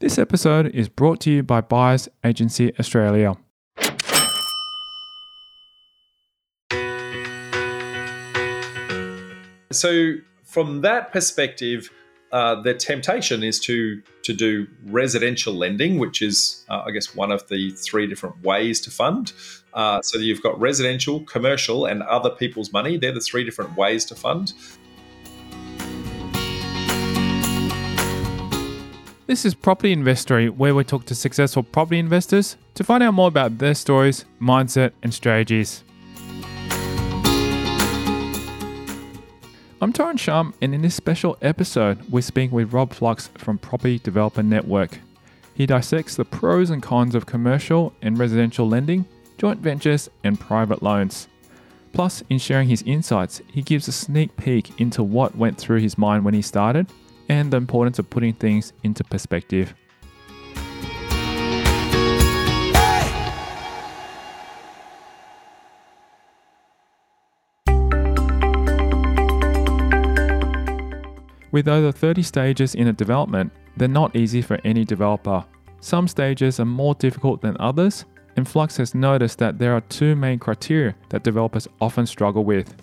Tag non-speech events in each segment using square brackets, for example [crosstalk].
This episode is brought to you by Buyers Agency Australia. So, from that perspective, uh, the temptation is to to do residential lending, which is, uh, I guess, one of the three different ways to fund. Uh, so you've got residential, commercial, and other people's money. They're the three different ways to fund. This is Property Investory, where we talk to successful property investors to find out more about their stories, mindset, and strategies. I'm Tyrone Shum, and in this special episode, we're speaking with Rob Flux from Property Developer Network. He dissects the pros and cons of commercial and residential lending, joint ventures, and private loans. Plus, in sharing his insights, he gives a sneak peek into what went through his mind when he started and the importance of putting things into perspective. With over 30 stages in a development, they're not easy for any developer. Some stages are more difficult than others, and Flux has noticed that there are two main criteria that developers often struggle with.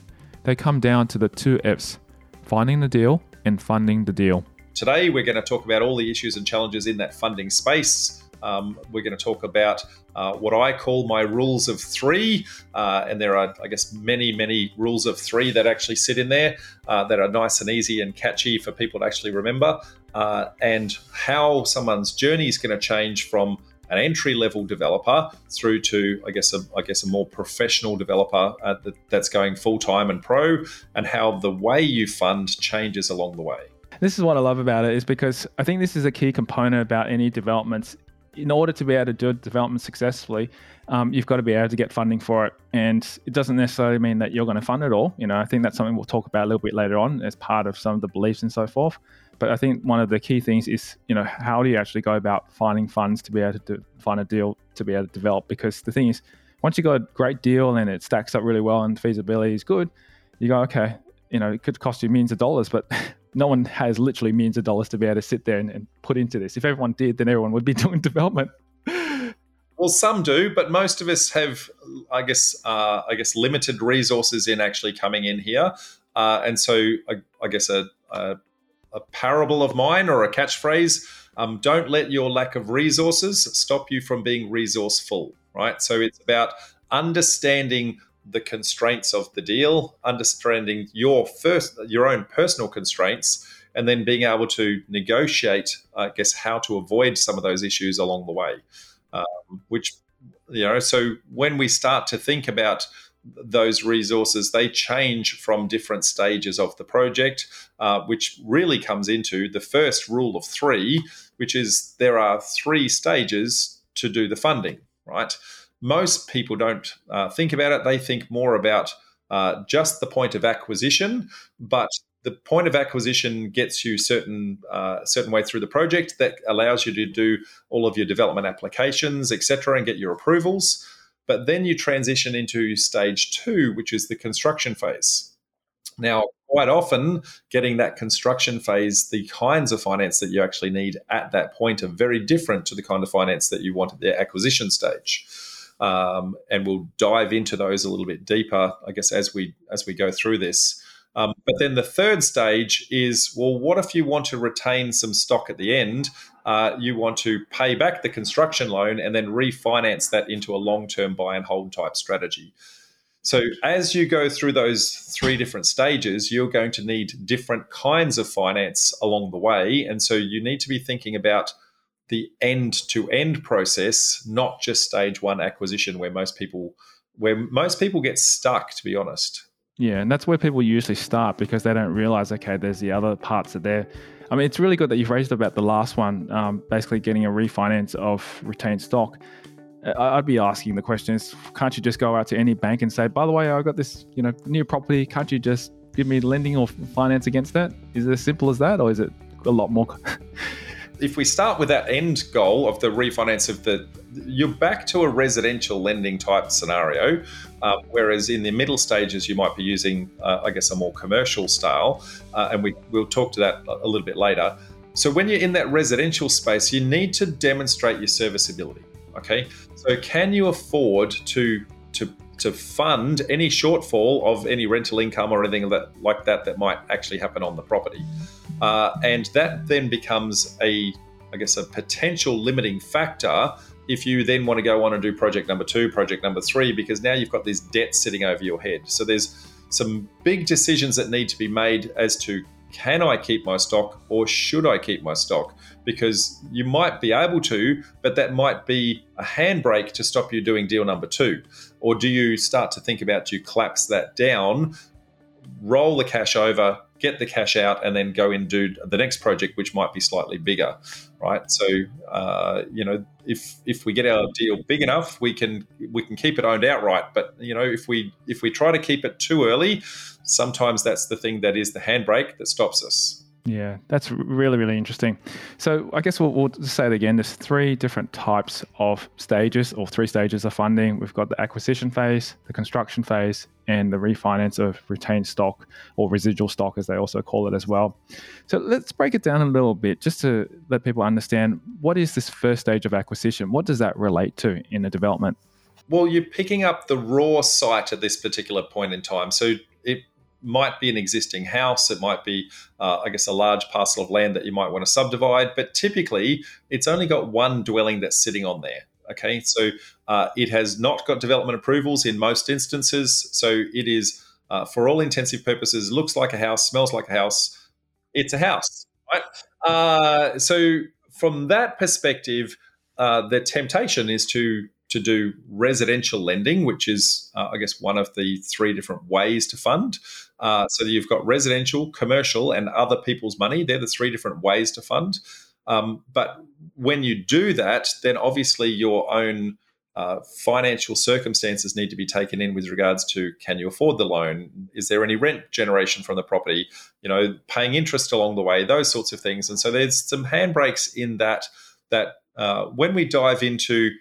They come down to the two F's finding the deal and funding the deal. Today, we're going to talk about all the issues and challenges in that funding space. Um, we're going to talk about uh, what I call my rules of three. Uh, and there are, I guess, many, many rules of three that actually sit in there uh, that are nice and easy and catchy for people to actually remember. Uh, and how someone's journey is going to change from an entry level developer through to, I guess, a, I guess a more professional developer uh, that, that's going full time and pro, and how the way you fund changes along the way. This is what I love about it is because I think this is a key component about any developments in order to be able to do development successfully, um, you've got to be able to get funding for it. And it doesn't necessarily mean that you're going to fund it all. You know, I think that's something we'll talk about a little bit later on as part of some of the beliefs and so forth. But I think one of the key things is, you know, how do you actually go about finding funds to be able to do, find a deal to be able to develop? Because the thing is, once you got a great deal and it stacks up really well and feasibility is good, you go, okay, you know, it could cost you millions of dollars, but [laughs] no one has literally millions of dollars to be able to sit there and, and put into this. If everyone did, then everyone would be [laughs] doing development. Well, some do, but most of us have, I guess, uh, I guess, limited resources in actually coming in here, uh, and so I, I guess a, a, a, parable of mine or a catchphrase: um, "Don't let your lack of resources stop you from being resourceful." Right. So it's about understanding the constraints of the deal, understanding your first your own personal constraints, and then being able to negotiate, I guess, how to avoid some of those issues along the way. Um, which you know, so when we start to think about those resources, they change from different stages of the project, uh, which really comes into the first rule of three, which is there are three stages to do the funding, right? most people don't uh, think about it. They think more about uh, just the point of acquisition, but the point of acquisition gets you certain uh, certain way through the project that allows you to do all of your development applications, etc., and get your approvals. But then you transition into stage two, which is the construction phase. Now, quite often, getting that construction phase, the kinds of finance that you actually need at that point are very different to the kind of finance that you want at the acquisition stage um, and we'll dive into those a little bit deeper, I guess, as we as we go through this. Um, but then the third stage is well, what if you want to retain some stock at the end? Uh, you want to pay back the construction loan and then refinance that into a long term buy and hold type strategy. So, as you go through those three different stages, you're going to need different kinds of finance along the way. And so, you need to be thinking about the end to end process, not just stage one acquisition where most people where most people get stuck, to be honest. Yeah, and that's where people usually start because they don't realize, okay, there's the other parts that there. I mean, it's really good that you've raised about the last one, um, basically getting a refinance of retained stock. I'd be asking the questions: Can't you just go out to any bank and say, "By the way, I've got this, you know, new property. Can't you just give me lending or finance against that?" Is it as simple as that, or is it a lot more? [laughs] if we start with that end goal of the refinance of the, you're back to a residential lending type scenario, uh, whereas in the middle stages you might be using, uh, I guess, a more commercial style, uh, and we we'll talk to that a little bit later. So when you're in that residential space, you need to demonstrate your serviceability. Okay, so can you afford to to to fund any shortfall of any rental income or anything that, like that that might actually happen on the property? Uh, and that then becomes a, I guess, a potential limiting factor if you then want to go on and do project number two, project number three, because now you've got this debt sitting over your head. So there's some big decisions that need to be made as to can I keep my stock or should I keep my stock? Because you might be able to, but that might be a handbrake to stop you doing deal number two. Or do you start to think about do you collapse that down, roll the cash over, get the cash out, and then go and do the next project, which might be slightly bigger, right? So, uh, you know, if if we get our deal big enough, we can we can keep it owned outright. But you know, if we if we try to keep it too early, sometimes that's the thing that is the handbrake that stops us. Yeah, that's really, really interesting. So I guess we'll, we'll say it again. There's three different types of stages or three stages of funding. We've got the acquisition phase, the construction phase, and the refinance of retained stock or residual stock, as they also call it as well. So let's break it down a little bit just to let people understand what is this first stage of acquisition? What does that relate to in a development? Well, you're picking up the raw site at this particular point in time. So might be an existing house. It might be, uh, I guess, a large parcel of land that you might want to subdivide. But typically, it's only got one dwelling that's sitting on there. Okay, so uh, it has not got development approvals in most instances. So it is, uh, for all intensive purposes, looks like a house, smells like a house. It's a house, right? Uh, so from that perspective, uh, the temptation is to to do residential lending, which is, uh, I guess, one of the three different ways to fund. Uh, so you've got residential, commercial, and other people's money. They're the three different ways to fund. Um, but when you do that, then obviously your own uh, financial circumstances need to be taken in with regards to can you afford the loan? Is there any rent generation from the property? You know, paying interest along the way, those sorts of things. And so there's some handbrakes in that. That uh, when we dive into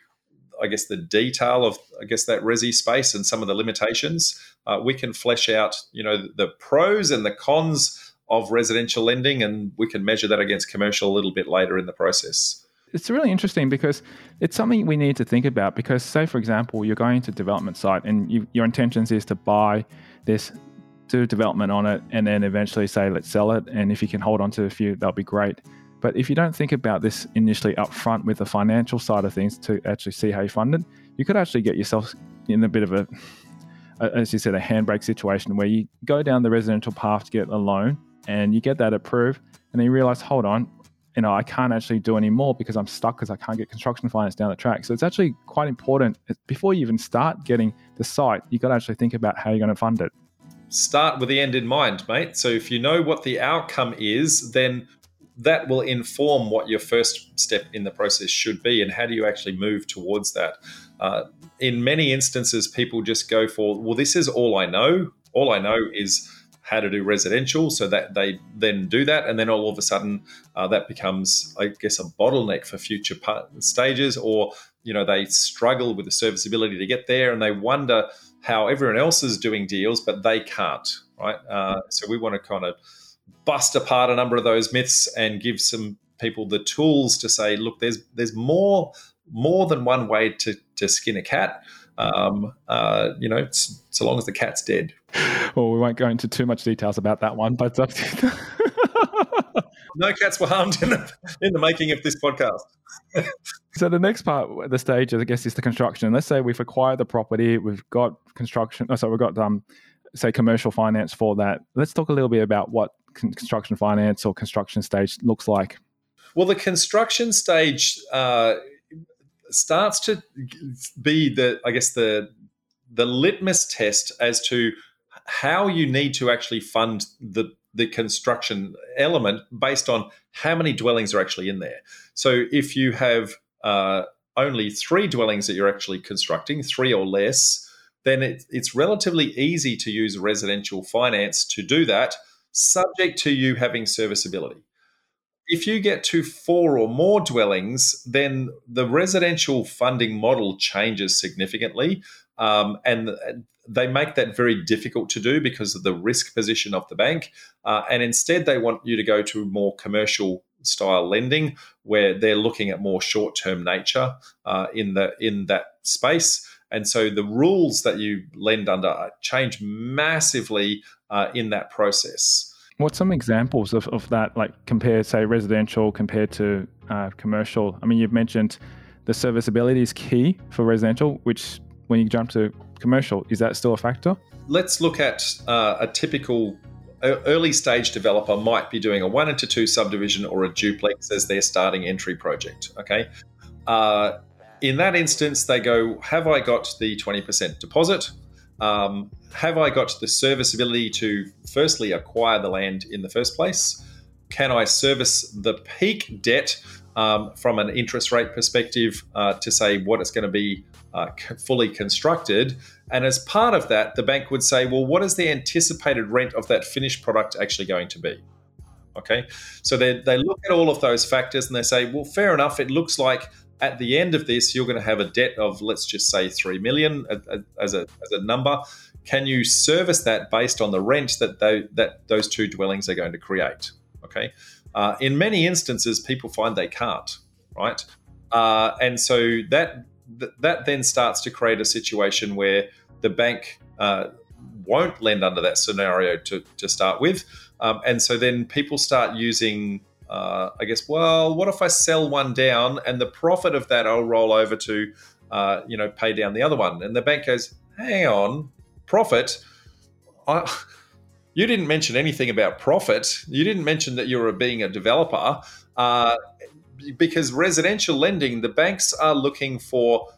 I guess the detail of I guess that resi space and some of the limitations, uh, we can flesh out you know the, pros and the cons of residential lending, and we can measure that against commercial a little bit later in the process. It's really interesting because it's something we need to think about. Because, say, for example, you're going to development site and you, your intentions is to buy this, do development on it, and then eventually say, let's sell it. And if you can hold on to a few, that'll be great. But if you don't think about this initially up front with the financial side of things to actually see how you fund it, you could actually get yourself in a bit of a, as you said, a handbrake situation where you go down the residential path to get a loan and you get that approved, and then you realize, hold on, you know, I can't actually do any more because I'm stuck because I can't get construction finance down the track. So it's actually quite important before you even start getting the site, you've got to actually think about how you're going to fund it. Start with the end in mind, mate. So if you know what the outcome is, then that will inform what your first step in the process should be and how do you actually move towards that. Uh, in many instances, people just go for, well, this is all I know. All I know is how to do residential, so that they then do that, and then all of a sudden uh, that becomes, I guess, a bottleneck for future stages, or you know they struggle with the serviceability to get there, and they wonder how everyone else is doing deals, but they can't, right? Uh, so we want to kind of bust apart a number of those myths and give some people the tools to say, look, there's there's more more than one way to to skin a cat. Um, uh, you know, so long as the cat's dead. Well, we won't go into too much details about that one, but uh, [laughs] no cats were harmed in the, in the making of this podcast. [laughs] so the next part, the stage, I guess, is the construction. Let's say we've acquired the property, we've got construction. Oh, so we've got um, say commercial finance for that. Let's talk a little bit about what construction finance or construction stage looks like? Well, the construction stage uh, starts to be the, I guess, the the litmus test as to how you need to actually fund the the construction element based on how many dwellings are actually in there. So if you have uh, only three dwellings that you're actually constructing, three or less, then it, it's relatively easy to use residential finance to do that subject to you having serviceability. If you get to four or more dwellings, then the residential funding model changes significantly. Um, and they make that very difficult to do because of the risk position of the bank. Uh, and instead, they want you to go to more commercial style lending, where they're looking at more short term nature uh, in the in that space. And so the rules that you lend under change massively uh, in that process. What's some examples of, of that, like compare, say, residential compared to uh, commercial? I mean, you've mentioned the serviceability is key for residential, which when you jump to commercial, is that still a factor? Let's look at uh, a typical early stage developer might be doing a one into two subdivision or a duplex as their starting entry project. Okay. Uh, in that instance, they go, Have I got the 20% deposit? Um, have I got the serviceability to firstly acquire the land in the first place? Can I service the peak debt um, from an interest rate perspective uh, to say what it's going to be uh, fully constructed? And as part of that, the bank would say, well, what is the anticipated rent of that finished product actually going to be? Okay, so they, they look at all of those factors and they say, well, fair enough, it looks like at the end of this, you're going to have a debt of, let's just say, three million as a, as a number. Can you service that based on the rent that they, that those two dwellings are going to create? Okay. Uh, in many instances, people find they can't, right? Uh, and so that that then starts to create a situation where the bank uh, won't lend under that scenario to, to start with. Um, and so then people start using uh, I guess, well, what if I sell one down and the profit of that I'll roll over to, uh, you know, pay down the other one? And the bank goes, hang on, profit? I, [laughs] you didn't mention anything about profit. You didn't mention that you're being a developer. Uh, because residential lending, the banks are looking for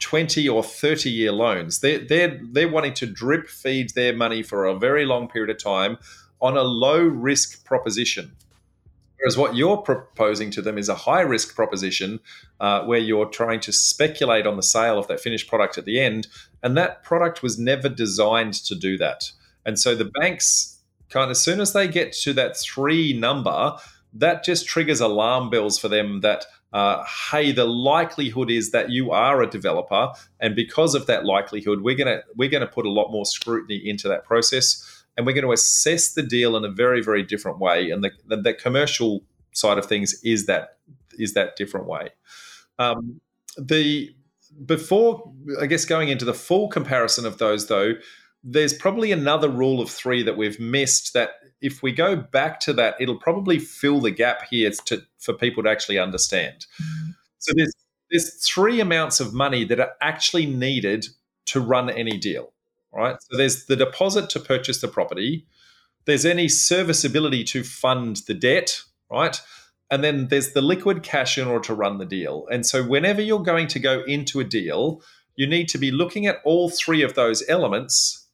20 or 30 year loans. They're, they're, they're wanting to drip feed their money for a very long period of time on a low risk proposition. Whereas what you're proposing to them is a high risk proposition uh, where you're trying to speculate on the sale of that finished product at the end. And that product was never designed to do that. And so the banks, kind of, as soon as they get to that three number, that just triggers alarm bells for them that uh, hey, the likelihood is that you are a developer, and because of that likelihood, we're gonna we're gonna put a lot more scrutiny into that process and we're going to assess the deal in a very very different way and the, the, the commercial side of things is that is that different way. Um, the before i guess going into the full comparison of those though there's probably another rule of three that we've missed that if we go back to that it'll probably fill the gap here to, for people to actually understand. So there's there's three amounts of money that are actually needed to run any deal right? So there's the deposit to purchase the property, there's any serviceability to fund the debt, right? And then there's the liquid cash in order to run the deal. And so whenever you're going to go into a deal, you need to be looking at all three of those elements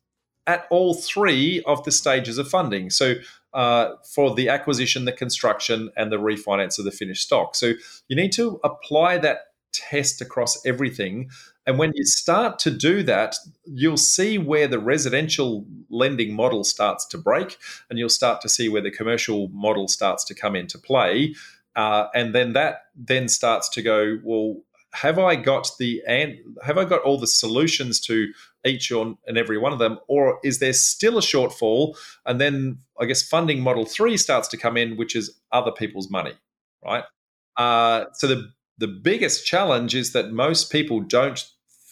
at all three of the stages of funding. So uh, for the acquisition, the construction, and the refinance of the finished stock. So you need to apply that test across everything and when you start to do that, you'll see where the residential lending model starts to break, and you'll start to see where the commercial model starts to come into play. Uh, and then that then starts to go, well, have I got the and have I got all the solutions to each and every one of them, or is there still a shortfall? And then I guess funding model three starts to come in, which is other people's money, right? Uh, so the the biggest challenge is that most people don't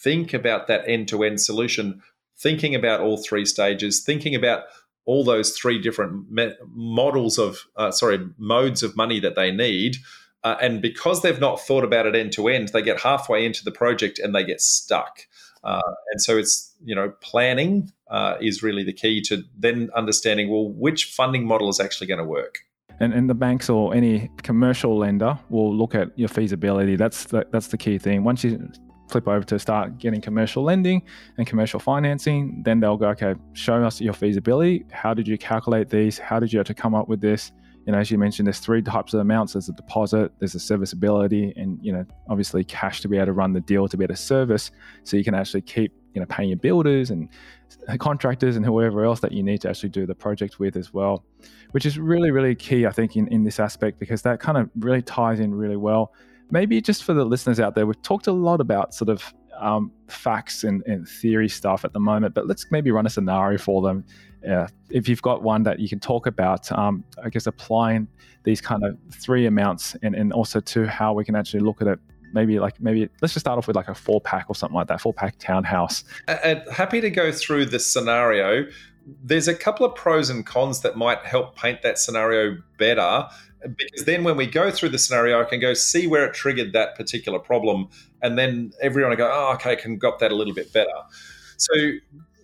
think about that end to end solution, thinking about all three stages, thinking about all those three different models of, uh, sorry, modes of money that they need. Uh, and because they've not thought about it end to end, they get halfway into the project and they get stuck. Uh, and so it's, you know, planning uh, is really the key to then understanding, well, which funding model is actually going to work. And, and the banks or any commercial lender will look at your feasibility. That's the, that's the key thing. Once you flip over to start getting commercial lending and commercial financing, then they'll go, okay, show us your feasibility. How did you calculate these? How did you have to come up with this? You know, as you mentioned, there's three types of amounts. There's a deposit, there's a serviceability, and you know, obviously cash to be able to run the deal to be able to service, so you can actually keep you know paying your builders and contractors and whoever else that you need to actually do the project with as well, which is really really key, I think, in in this aspect because that kind of really ties in really well maybe just for the listeners out there, we've talked a lot about sort of um, facts and, and theory stuff at the moment, but let's maybe run a scenario for them. Uh, if you've got one that you can talk about, um, I guess applying these kind of three amounts and, and also to how we can actually look at it maybe like maybe let's just start off with like a four pack or something like that four pack townhouse. Happy to go through this scenario. There's a couple of pros and cons that might help paint that scenario better because then when we go through the scenario, I can go see where it triggered that particular problem, and then everyone will go, oh, okay, I can got that a little bit better. So,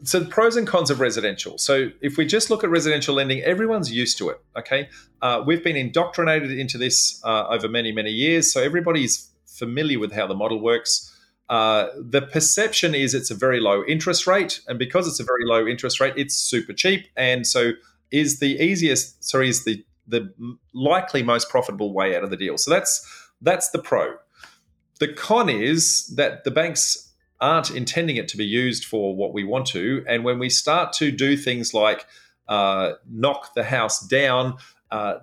so the pros and cons of residential. So, if we just look at residential lending, everyone's used to it. Okay, uh, we've been indoctrinated into this uh, over many, many years, so everybody's familiar with how the model works. Uh, the perception is it's a very low interest rate, and because it's a very low interest rate, it's super cheap, and so is the easiest. Sorry, is the the likely most profitable way out of the deal. So that's that's the pro. The con is that the banks aren't intending it to be used for what we want to, and when we start to do things like uh, knock the house down, uh,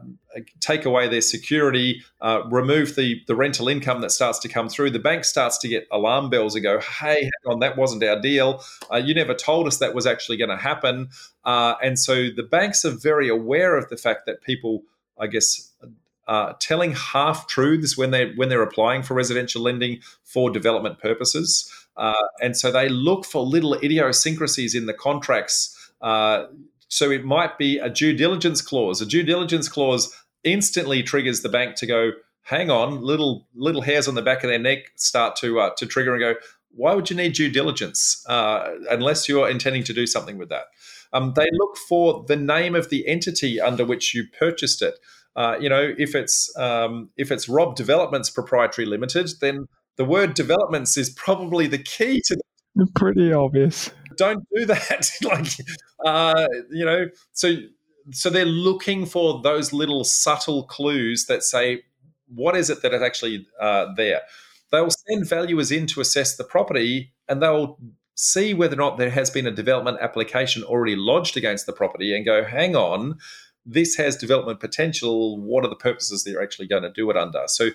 take away their security, uh, remove the, the rental income that starts to come through, the bank starts to get alarm bells and go, hey, hang on, that wasn't our deal. Uh, you never told us that was actually going to happen. Uh, and so the banks are very aware of the fact that people, I guess, uh, telling half truths when they when they're applying for residential lending for development purposes, uh, and so they look for little idiosyncrasies in the contracts uh, so it might be a due diligence clause. A due diligence clause instantly triggers the bank to go, hang on, little little hairs on the back of their neck start to uh, to trigger and go, why would you need due diligence uh, unless you're intending to do something with that? Um, they look for the name of the entity under which you purchased it. Uh, you know, if it's um, if it's Rob Developments Proprietary Limited, then the word developments is probably the key to. The- Pretty obvious don't do that. [laughs] like, uh, you know, so so they're looking for those little subtle clues that say what is it that is actually uh, there. They'll send valuers in to assess the property, and they'll see whether or not there has been a development application already lodged against the property, and go, hang on, this has development potential. What are the purposes they're actually going to do it under? So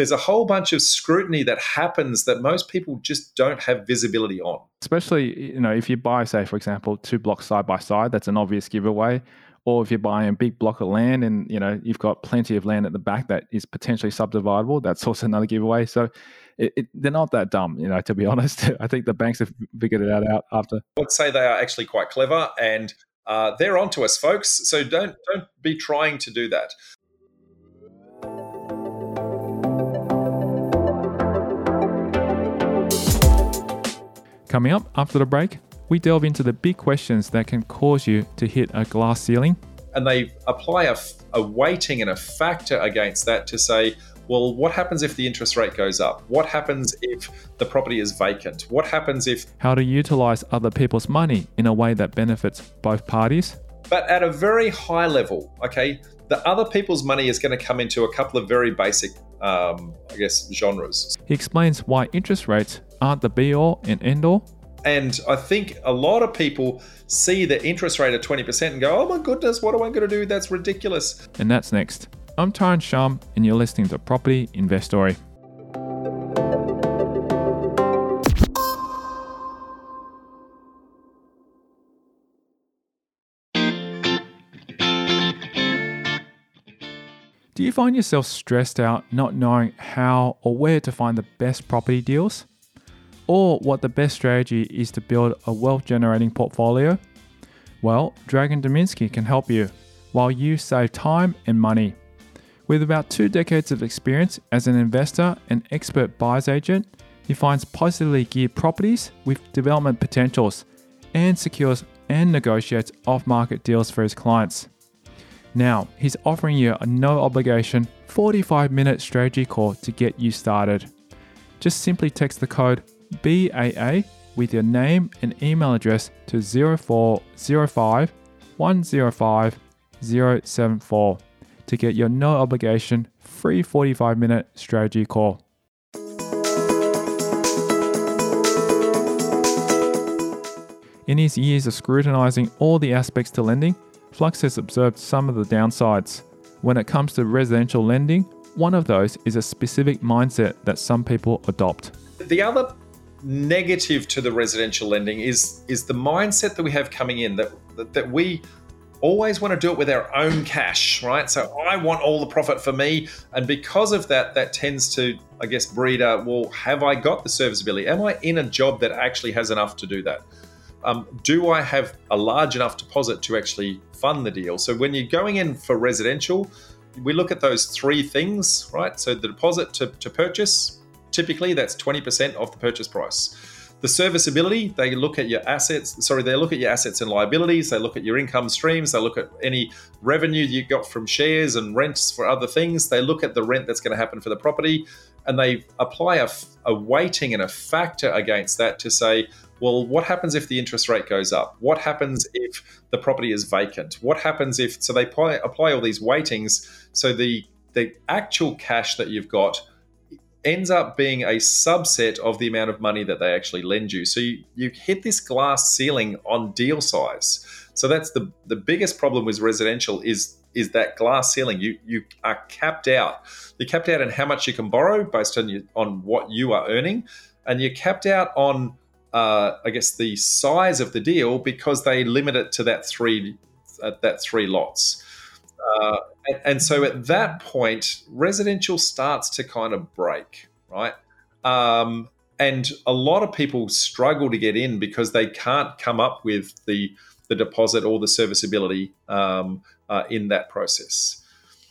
there's a whole bunch of scrutiny that happens that most people just don't have visibility on. Especially, you know, if you buy, say, for example, two blocks side by side, that's an obvious giveaway. Or if you're buying a big block of land and you know you've got plenty of land at the back that is potentially subdividable, that's also another giveaway. So it, it, they're not that dumb, you know. To be [laughs] honest, I think the banks have figured it out after. I would say they are actually quite clever, and uh, they're onto us, folks. So don't don't be trying to do that. Coming up after the break, we delve into the big questions that can cause you to hit a glass ceiling. And they apply a, a weighting and a factor against that to say, well, what happens if the interest rate goes up? What happens if the property is vacant? What happens if. How to utilize other people's money in a way that benefits both parties? But at a very high level, okay, the other people's money is going to come into a couple of very basic, um, I guess, genres. He explains why interest rates aren't the be all and end all. And I think a lot of people see the interest rate at 20% and go, oh my goodness, what am I going to do? That's ridiculous. And that's next. I'm Tyrone Shum, and you're listening to Property Investory. Do you find yourself stressed out not knowing how or where to find the best property deals? Or what the best strategy is to build a wealth generating portfolio? Well, Dragon Dominski can help you while you save time and money. With about two decades of experience as an investor and expert buyer's agent, he finds positively geared properties with development potentials and secures and negotiates off market deals for his clients. Now, he's offering you a no obligation 45 minute strategy call to get you started. Just simply text the code BAA with your name and email address to 0405 105 074 to get your no obligation free 45 minute strategy call. In his years of scrutinizing all the aspects to lending, Flux has observed some of the downsides. When it comes to residential lending, one of those is a specific mindset that some people adopt. The other negative to the residential lending is is the mindset that we have coming in that that, that we always want to do it with our own cash, right? So I want all the profit for me. And because of that, that tends to, I guess, breed a well, have I got the serviceability? Am I in a job that actually has enough to do that? Um, do I have a large enough deposit to actually fund the deal? So when you're going in for residential, we look at those three things, right? So the deposit to, to purchase, typically that's 20% of the purchase price. The serviceability, they look at your assets, sorry, they look at your assets and liabilities, they look at your income streams, they look at any revenue you got from shares and rents for other things, they look at the rent that's going to happen for the property, and they apply a, a weighting and a factor against that to say, well, what happens if the interest rate goes up? What happens if the property is vacant? What happens if so they apply, apply all these weightings so the the actual cash that you've got ends up being a subset of the amount of money that they actually lend you. So you, you hit this glass ceiling on deal size. So that's the the biggest problem with residential is is that glass ceiling. You you are capped out. You're capped out on how much you can borrow based on on what you are earning, and you're capped out on uh, I guess the size of the deal because they limit it to that three uh, that three lots. Uh, and, and, so at that point, residential starts to kind of break, right? Um, and a lot of people struggle to get in because they can't come up with the the deposit or the serviceability um, uh, in that process.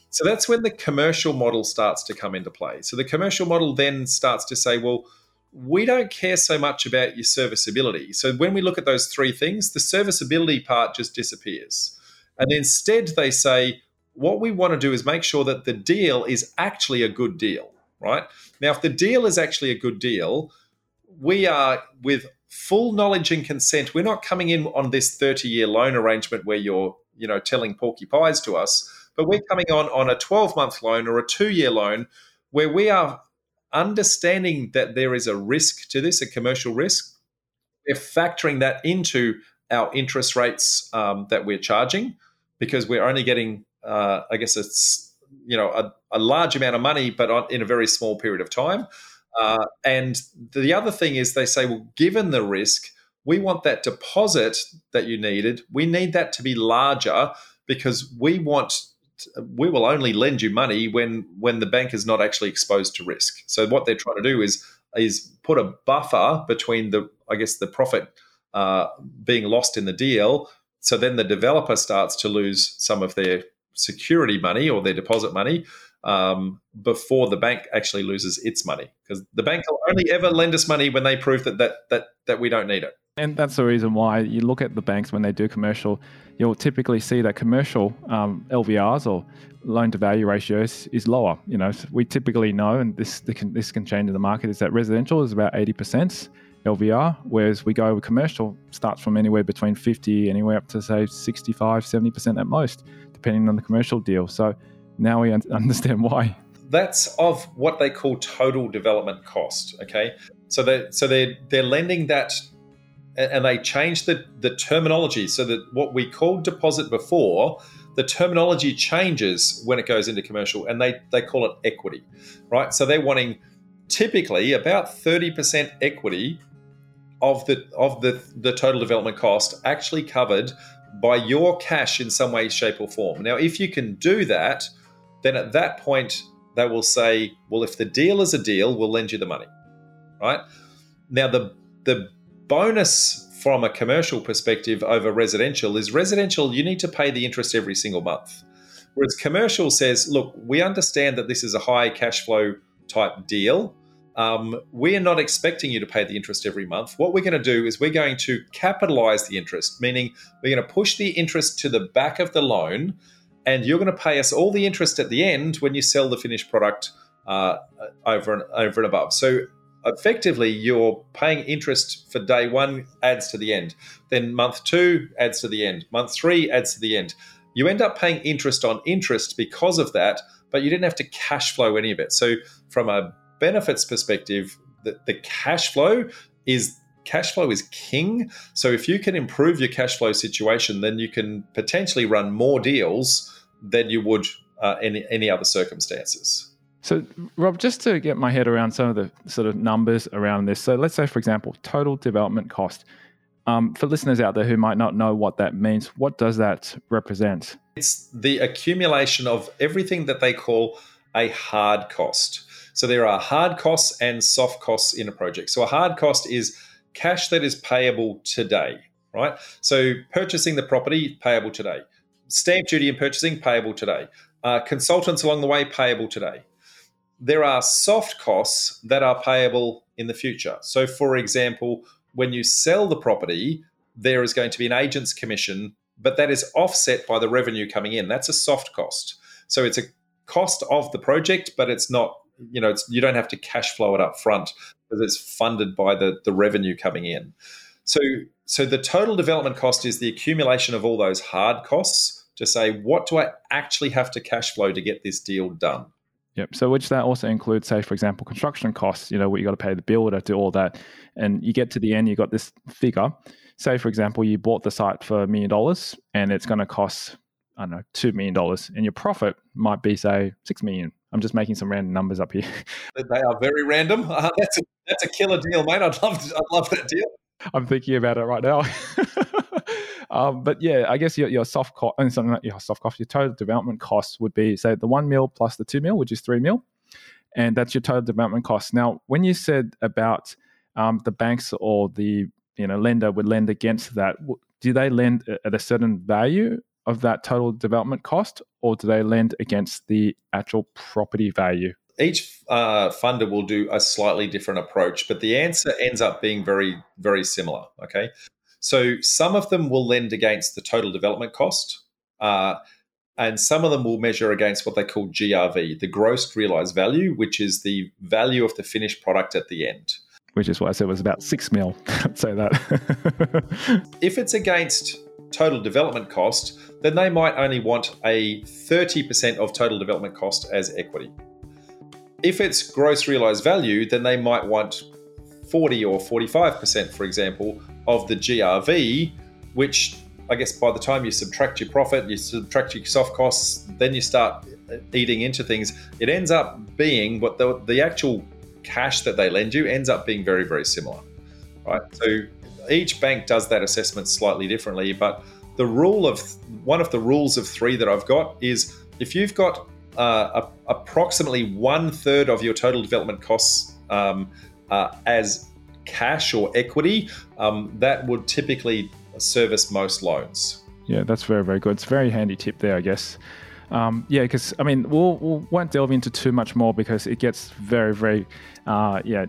So that's when the commercial model starts to come into play. So the commercial model then starts to say, well, we don't care so much about your serviceability. So when we look at those three things, the serviceability part just disappears. And instead, they say, what we want to do is make sure that the deal is actually a good deal, right? Now, if the deal is actually a good deal, we are with full knowledge and consent. We're not coming in on this 30 year loan arrangement where you're, you know, telling porky pies to us, but we're coming on on a 12 month loan or a two year loan where we are understanding that there is a risk to this, a commercial risk. We're factoring that into our interest rates um, that we're charging because we're only getting, uh, I guess it's you know a, a, large amount of money, but in a very small period of time. Uh, and the other thing is they say, well, given the risk, we want that deposit that you needed. We need that to be larger because we want we will only lend you money when when the bank is not actually exposed to risk. So what they're trying to do is is put a buffer between the I guess the profit uh, being lost in the deal. So then the developer starts to lose some of their security money or their deposit money um, before the bank actually loses its money because the bank will only ever lend us money when they prove that that that that we don't need it. And that's the reason why you look at the banks when they do commercial, you'll typically see that commercial um, LVRs or loan to value ratios is lower. You know, we typically know, and this this can, this can change in the market, is that residential is about 80% LVR, whereas we go with commercial starts from anywhere between 50, anywhere up to say 65, 70% at most, depending on the commercial deal. So now we [laughs] understand why. That's of what they call total development cost. Okay, so they so they they're lending that and they changed the, the terminology so that what we called deposit before the terminology changes when it goes into commercial and they, they call it equity right so they're wanting typically about 30% equity of the of the, the total development cost actually covered by your cash in some way shape or form now if you can do that then at that point they will say well if the deal is a deal we'll lend you the money right now the the bonus from a commercial perspective over residential is residential, you need to pay the interest every single month. Whereas commercial says, look, we understand that this is a high cash flow type deal. Um, we're not expecting you to pay the interest every month. What we're going to do is we're going to capitalize the interest, meaning we're going to push the interest to the back of the loan, and you're going to pay us all the interest at the end when you sell the finished product uh, over and over and above. So effectively you're paying interest for day one adds to the end then month two adds to the end month three adds to the end you end up paying interest on interest because of that but you didn't have to cash flow any of it so from a benefits perspective the, the cash flow is cash flow is king so if you can improve your cash flow situation then you can potentially run more deals than you would uh, any any other circumstances So, Rob, just to get my head around some of the sort of numbers around this. So, let's say, for example, total development cost. Um, for listeners out there who might not know what that means, what does that represent? It's the accumulation of everything that they call a hard cost. So, there are hard costs and soft costs in a project. So, a hard cost is cash that is payable today, right? So, purchasing the property, payable today. Stamp duty and purchasing, payable today. Uh, consultants along the way, payable today there are soft costs that are payable in the future. So, for example, when you sell the property, there is going to be an agent's commission, but that is offset by the revenue coming in. That's a soft cost. So, it's a cost of the project, but it's not, you know, it's you don't have to cash flow it up front because it's funded by the, the revenue coming in. So, so the total development cost is the accumulation of all those hard costs to say, what do I actually have to cash flow to get this deal done? Yep. So which that also includes, say, for example, construction costs. You know, what you got to pay the builder, to do all that, and you get to the end, you got this figure. Say, for example, you bought the site for a million dollars, and it's going to cost I don't know two million dollars, and your profit might be say six million. I'm just making some random numbers up here. [laughs] They are very random. Uh, [laughs] that's a that's a killer deal, mate. I'd love to, I'd love that deal. I'm thinking about it right now. [laughs] Um, but yeah, I guess your, your soft cost and something like your soft cost, your total development costs would be say the one mil plus the two mil, which is three mil, and that's your total development cost. Now, when you said about um, the banks or the you know lender would lend against that, do they lend at a certain value of that total development cost, or do they lend against the actual property value? Each uh, funder will do a slightly different approach, but the answer ends up being very, very similar. Okay. So some of them will lend against the total development cost, uh, and some of them will measure against what they call GRV, the gross realized value, which is the value of the finished product at the end. Which is what I said was about six mil. [laughs] say that. if it's against total development cost, then they might only want a 30% of total development cost as equity. If it's gross realized value, then they might want 40 or 45%, for example, of the GRV, which I guess by the time you subtract your profit, you subtract your soft costs, then you start eating into things, it ends up being what the, the actual cash that they lend you ends up being very, very similar. Right. So each bank does that assessment slightly differently, but the rule of one of the rules of three that I've got is if you've got uh, a, approximately one third of your total development costs um, uh, as cash or equity, um, that would typically service most loans. Yeah, that's very, very good. It's a very handy tip there, I guess. Um, yeah, because I mean, we'll, we won't delve into too much more because it gets very, very, uh, yeah,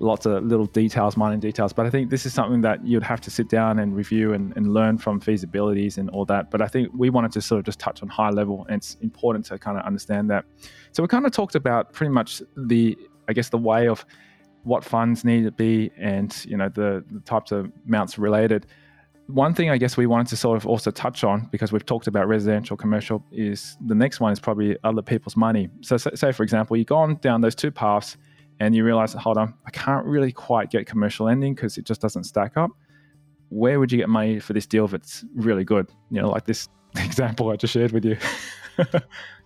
lots of little details, minor details. But I think this is something that you'd have to sit down and review and, and learn from feasibilities and all that. But I think we wanted to sort of just touch on high level, and it's important to kind of understand that. So we kind of talked about pretty much the, I guess, the way of what funds need to be and you know the, the types of amounts related one thing I guess we wanted to sort of also touch on because we've talked about residential, commercial, is the next one is probably other people's money. So, say for example, you go on down those two paths and you realize, hold on, I can't really quite get commercial lending because it just doesn't stack up. Where would you get money for this deal if it's really good? You know, like this [laughs] example I just shared with you. [laughs]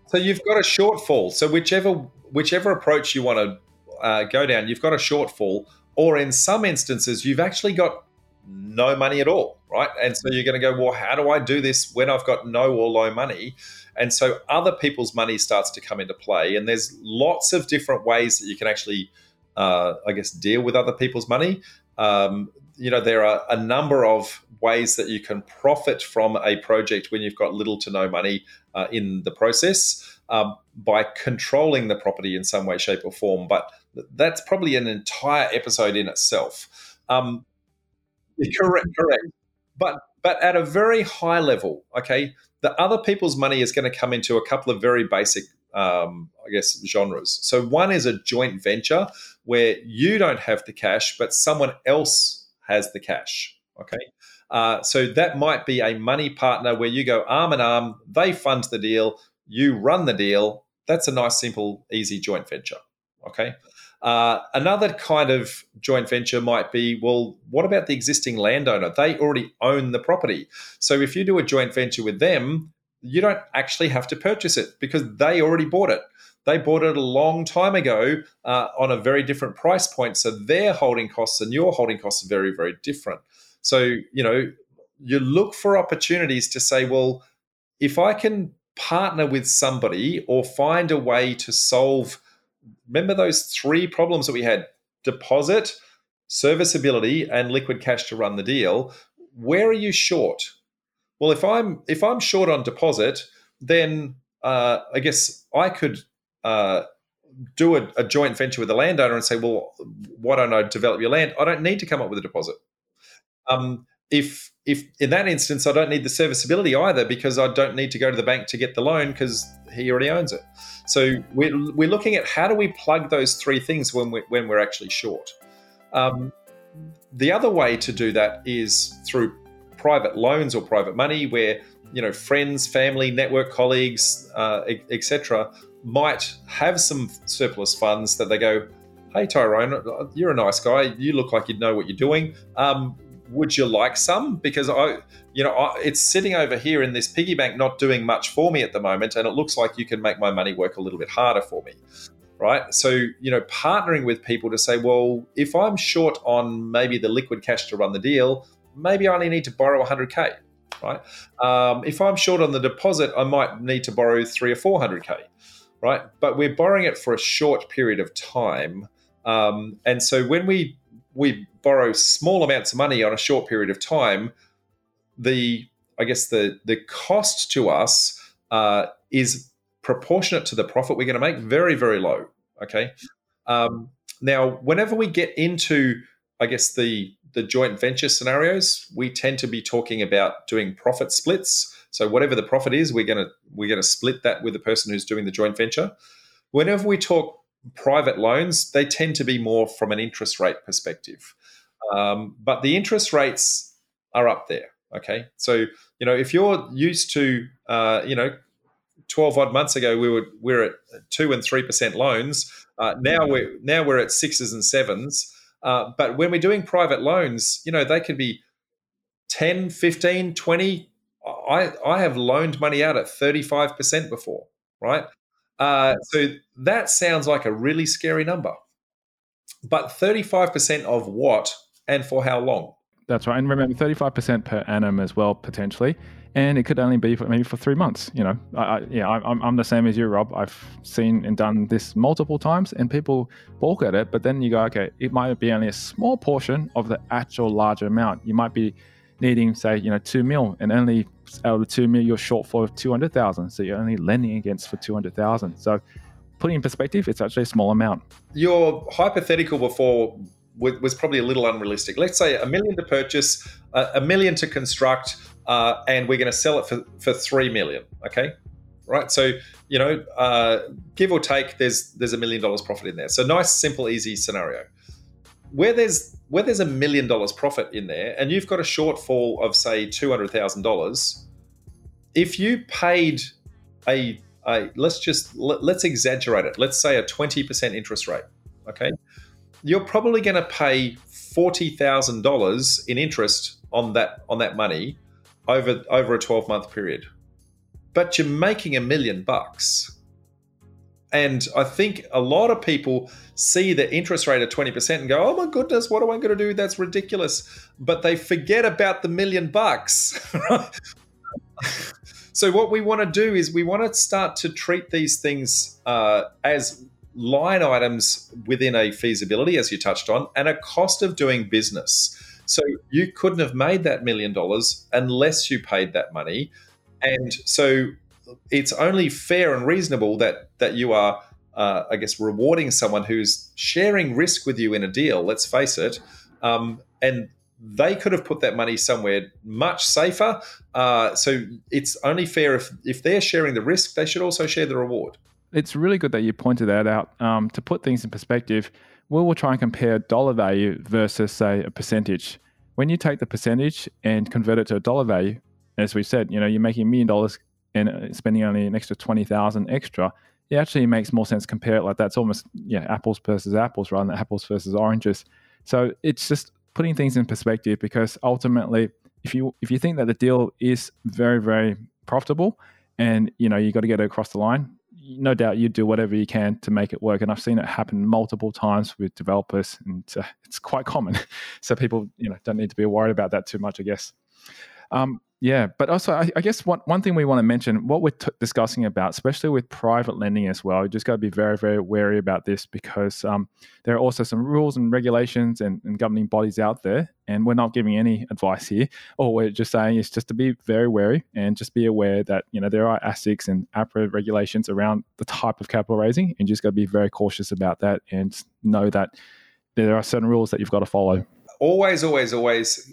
so you've got a shortfall. So whichever whichever approach you want to uh, go down, you've got a shortfall, or in some instances, you've actually got no money at all, right? And so you're going to go, well, how do I do this when I've got no or low money? And so other people's money starts to come into play. And there's lots of different ways that you can actually, uh, I guess, deal with other people's money. Um, you know, there are a number of ways that you can profit from a project when you've got little to no money uh, in the process um, by controlling the property in some way, shape, or form. But that's probably an entire episode in itself. Um, correct, correct. But but at a very high level, okay, the other people's money is going to come into a couple of very basic, um, I guess, genres. So one is a joint venture where you don't have the cash, but someone else has the cash. Okay. Uh, so that might be a money partner where you go arm in arm, they fund the deal, you run the deal. That's a nice, simple, easy joint venture. Okay. Uh, another kind of joint venture might be well, what about the existing landowner? They already own the property. So if you do a joint venture with them, you don't actually have to purchase it because they already bought it. they bought it a long time ago uh, on a very different price point. So their holding costs and your holding costs are very, very different. So, you know, you look for opportunities to say, well, if I can partner with somebody or find a way to solve, remember those three problems that we had deposit, serviceability, and liquid cash to run the deal. Where are you short? Well, if I'm if I'm short on deposit, then uh, I guess I could uh, do a, a, joint venture with the landowner and say, well, why don't I develop your land? I don't need to come up with a deposit. Um, if if in that instance I don't need the serviceability either because I don't need to go to the bank to get the loan because he already owns it. So we're, we're looking at how do we plug those three things when we when we're actually short. Um, the other way to do that is through private loans or private money, where you know friends, family, network colleagues, uh, etc., might have some surplus funds that they go, "Hey Tyrone, you're a nice guy. You look like you know what you're doing. Um, would you like some? Because I, you know, I, it's sitting over here in this piggy bank, not doing much for me at the moment, and it looks like you can make my money work a little bit harder for me." Right. So, you know, partnering with people to say, well, if I'm short on maybe the liquid cash to run the deal, maybe I only need to borrow 100K, right? Um, if I'm short on the deposit, I might need to borrow three or 400K, right? But we're borrowing it for a short period of time. Um, and so when we we borrow small amounts of money on a short period of time, the I guess the the cost to us uh, is proportionate to the profit we're going to make. Very very low. Okay. Um, now, whenever we get into, I guess the the joint venture scenarios, we tend to be talking about doing profit splits. So whatever the profit is, we're gonna we're gonna split that with the person who's doing the joint venture. Whenever we talk private loans, they tend to be more from an interest rate perspective. Um, but the interest rates are up there. Okay, so you know if you're used to uh, you know 12 odd months ago we were we are at two and three percent loans. Uh, now we're now we're at sixes and sevens. Uh, but when we're doing private loans, you know, they could be 10, 15, 20. I, I have loaned money out at 35% before, right? Uh, so that sounds like a really scary number. But 35% of what and for how long? That's right. And remember, 35% per annum as well, potentially and it could only be for maybe for three months. You know, I, I, yeah, I'm, I'm the same as you, Rob. I've seen and done this multiple times, and people balk at it. But then you go, okay, it might be only a small portion of the actual larger amount. You might be needing, say, you know, two mil, and only out of the two million, you're short for two hundred thousand. So you're only lending against for two hundred thousand. So putting in perspective, it's actually a small amount. Your hypothetical before was probably a little unrealistic. Let's say a million to purchase, a million to construct, uh, and we're going to sell it for, for three million. Okay, right? So you know, uh, give or take, there's there's a million dollars profit in there. So nice, simple, easy scenario. Where there's where there's a million dollars profit in there, and you've got a shortfall of say two hundred thousand dollars, if you paid a, a let's just let, let's exaggerate it. Let's say a twenty percent interest rate. Okay, you're probably going to pay forty thousand dollars in interest on that on that money over over a 12 month period. But you're making a million bucks. And I think a lot of people see the interest rate at 20% and go, oh my goodness, what am I going to do? That's ridiculous. But they forget about the million bucks. [laughs] so, what we want to do is we want to start to treat these things uh, as line items within a feasibility, as you touched on, and a cost of doing business. So you couldn't have made that million dollars unless you paid that money. And so it's only fair and reasonable that that you are, uh, I guess, rewarding someone who's sharing risk with you in a deal. Let's face it, um, and they could have put that money somewhere much safer. Uh, so it's only fair if if they're sharing the risk, they should also share the reward. It's really good that you pointed that out. Um, to put things in perspective, we will try and compare dollar value versus, say, a percentage. When you take the percentage and convert it to a dollar value, as we said, you know, you're making a million dollars and uh, spending only an extra 20,000 extra, it actually makes more sense compare it like that. It's almost, yeah, apples versus apples rather than apples versus oranges. So it's just putting things in perspective because ultimately, if you if you think that the deal is very very profitable and you know you got to get it across the line, no doubt you do whatever you can to make it work. And I've seen it happen multiple times with developers, and uh, it's quite common. [laughs] so people, you know, don't need to be worried about that too much, I guess. Um, yeah, but also I, I, guess one, one thing we want to mention, what we're t- discussing about, especially with private lending as well, you just got to be very, very wary about this because um, there are also some rules and regulations and, and, governing bodies out there, and we're not giving any advice here. All we're just saying is just to be very wary and just be aware that you know there are ASICs and APRA regulations around the type of capital raising, and just got to be very cautious about that and know that there are certain rules that you've got to follow. Always, always, always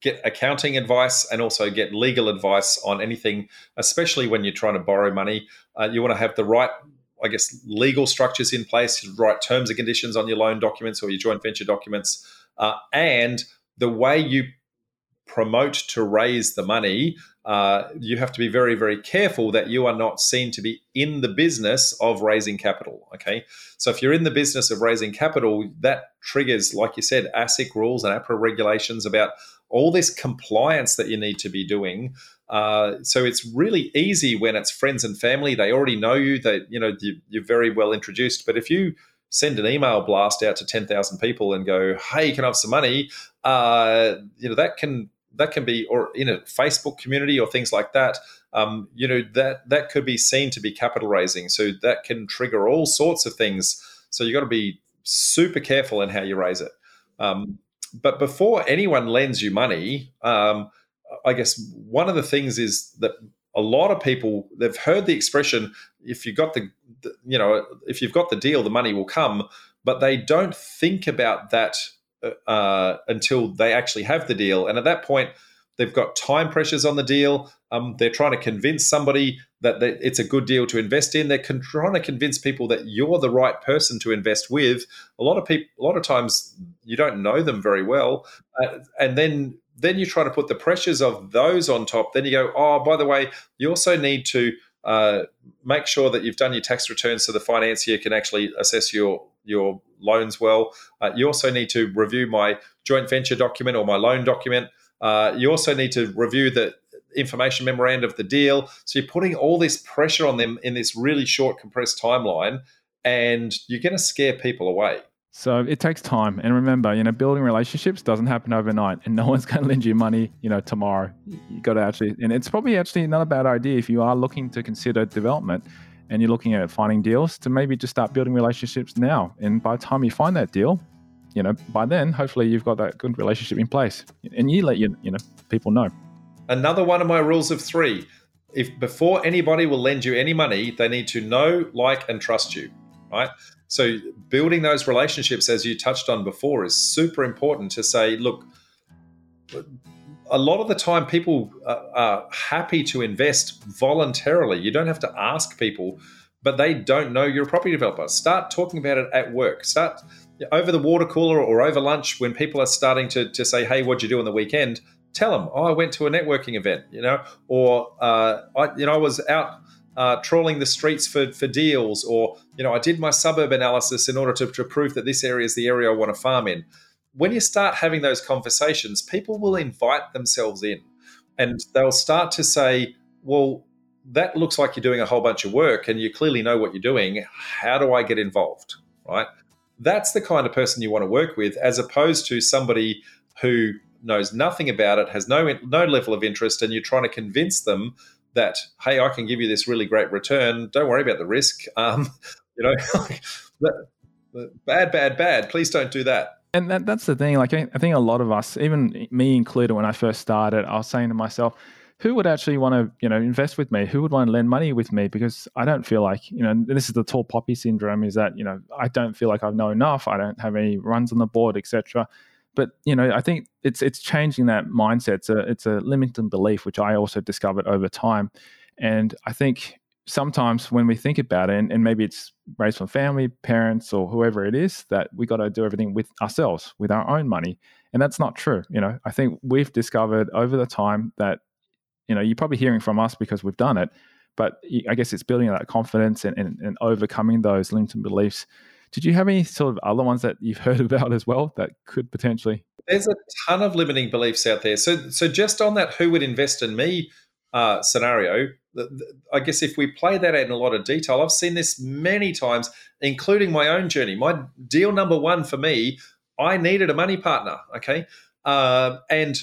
get accounting advice and also get legal advice on anything, especially when you're trying to borrow money. Uh, you want to have the right, I guess, legal structures in place, right terms and conditions on your loan documents or your joint venture documents, uh, and the way you promote to raise the money, uh, you have to be very, very careful that you are not seen to be in the business of raising capital. Okay. So if you're in the business of raising capital, that triggers, like you said, ASIC rules and APRA regulations about all this compliance that you need to be doing. Uh, so it's really easy when it's friends and family. They already know you. That you know you, are very well introduced. But if you send an email blast out to ten thousand people and go, "Hey, can I have some money?" Uh, you know that can that can be or in a Facebook community or things like that. Um, you know that that could be seen to be capital raising. So that can trigger all sorts of things. So you have got to be super careful in how you raise it. Um, but before anyone lends you money, um, I guess one of the things is that a lot of people they've heard the expression if you got the, the you know if you've got the deal the money will come but they don't think about that uh, until they actually have the deal. And at that point, they've got time pressures on the deal. Um, they're trying to convince somebody that they, it's a good deal to invest in. They're con- trying to convince people that you're the right person to invest with. A lot of people, a lot of times, you don't know them very well, uh, and then then you try to put the pressures of those on top. Then you go, oh, by the way, you also need to uh, make sure that you've done your tax returns so the financier can actually assess your your loans well. Uh, you also need to review my joint venture document or my loan document. Uh, you also need to review the information memorandum of the deal. So you're putting all this pressure on them in this really short, compressed timeline, and you're going to scare people away. So it takes time. And remember, you know, building relationships doesn't happen overnight and no [laughs] one's going to lend you money, you know, tomorrow. You got to actually, and it's probably actually not a bad idea if you are looking to consider development and you're looking at finding deals to maybe just start building relationships now. And by the time you find that deal, you know, by then, hopefully you've got that good relationship in place and you let you, you know, people know. Another one of my rules of three if before anybody will lend you any money, they need to know, like, and trust you, right? So building those relationships, as you touched on before, is super important to say, look, a lot of the time people uh, are happy to invest voluntarily. You don't have to ask people, but they don't know you're a property developer. Start talking about it at work. Start over the water cooler or over lunch when people are starting to, to say, hey, what'd you do on the weekend? Tell them, oh, I went to a networking event, you know, or, uh, I, you know, I was out uh, trawling the streets for, for deals, or, you know, I did my suburb analysis in order to, to prove that this area is the area I want to farm in when you start having those conversations, people will invite themselves in and they'll start to say, well, that looks like you're doing a whole bunch of work and you clearly know what you're doing. How do I get involved? Right? That's the kind of person you want to work with, as opposed to somebody who knows nothing about it, has no no level of interest, and you're trying to convince them that, hey, I can give you this really great return. Don't worry about the risk. [laughs] Um, you know, [laughs] bad, bad, bad. Please don't do that. And that, that's the thing. Like, I, I think a lot of us, even me included, when I first started, I was saying to myself, who would actually want to, you know, invest with me? Who would want to lend money with me? Because I don't feel like, you know, this is the tall poppy syndrome. Is that you know, I don't feel like I know enough. I don't have any runs on the board, etc. But you know, I think it's it's changing that mindset. It's a it's a limiting belief, which I also discovered over time. And I think sometimes when we think about it, and, and, maybe it's raised from family, parents, or whoever it is, that we got to do everything with ourselves, with our own money. And that's not true. You know, I think we've discovered over the time that, you know, you're probably hearing from us because we've done it, but I guess it's building that confidence and, and, and overcoming those limiting beliefs. Did you have any sort of other ones that you've [laughs] heard about as well that could potentially? There's a ton of limiting beliefs out there. So, so just on that, who would invest in me? uh, scenario, I guess if we play that out in a lot of detail, I've seen this many times, including my own journey. My deal number one for me, I needed a money partner. Okay. Uh, and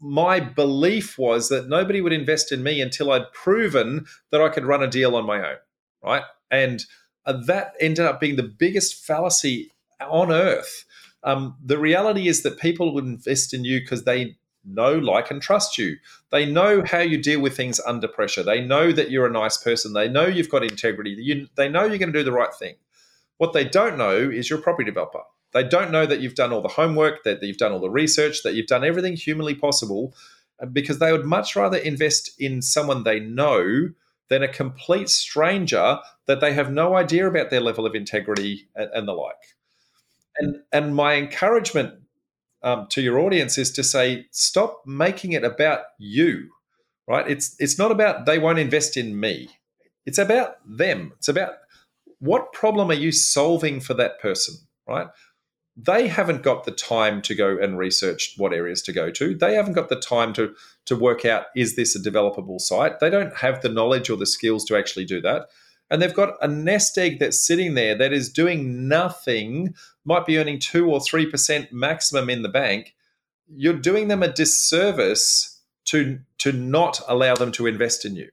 my belief was that nobody would invest in me until I'd proven that I could run a deal on my own. Right. And uh, that ended up being the biggest fallacy on earth. Um, the reality is that people would invest in you because they know, like, and trust you. They know how you deal with things under pressure. They know that you're a nice person. They know you've got integrity. You, they know you're going to do the right thing. What they don't know is you're a property developer. They don't know that you've done all the homework, that you've done all the research, that you've done everything humanly possible, uh, because they would much rather invest in someone they know than a complete stranger that they have no idea about their level of integrity and, and the like. And, and my encouragement um, to your audience is to say, stop making it about you, right? It's it's not about they won't invest in me. It's about them. It's about what problem are you solving for that person, right? They haven't got the time to go and research what areas to go to. They haven't got the time to to work out is this a developable site. They don't have the knowledge or the skills to actually do that and they've got a nest egg that's sitting there that is doing nothing, might be earning two or three percent maximum in the bank, you're doing them a disservice to to not allow them to invest in you,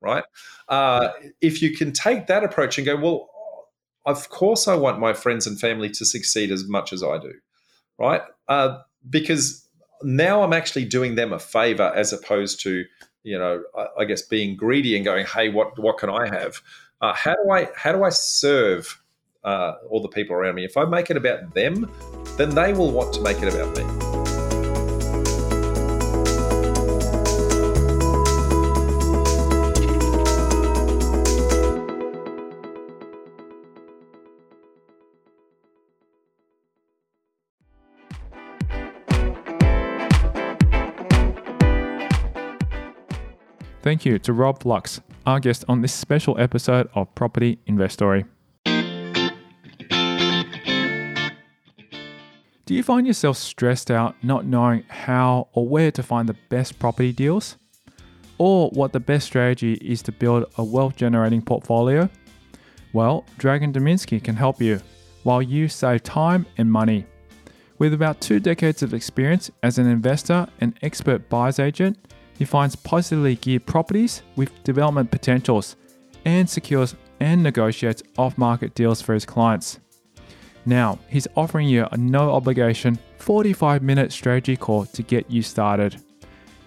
right? Uh, if you can take that approach and go, well, of course I want my friends and family to succeed as much as I do, right? Uh, because now I'm actually doing them a favor as opposed to you know I, I guess being greedy and going, hey, what what can I have? uh, how do I how do I serve uh, all the people around me? If I make it about them, then they will want to make it about me. Thank you to Rob Flux, our guest on this special episode of Property Investory. Do you find yourself stressed out not knowing how or where to find the best property deals? Or what the best strategy is to build a wealth generating portfolio? Well, Dragon Dominski can help you while you save time and money. With about two decades of experience as an investor and expert buyer's agent, he finds positively geared properties with development potentials and secures and negotiates off market deals for his clients. Now, he's offering you a no obligation 45 minute strategy call to get you started.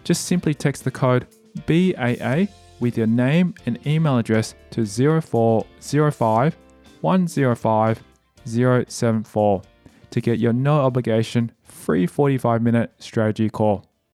Just simply text the code BAA with your name and email address to 0405 105 074 to get your no obligation free 45 minute strategy call.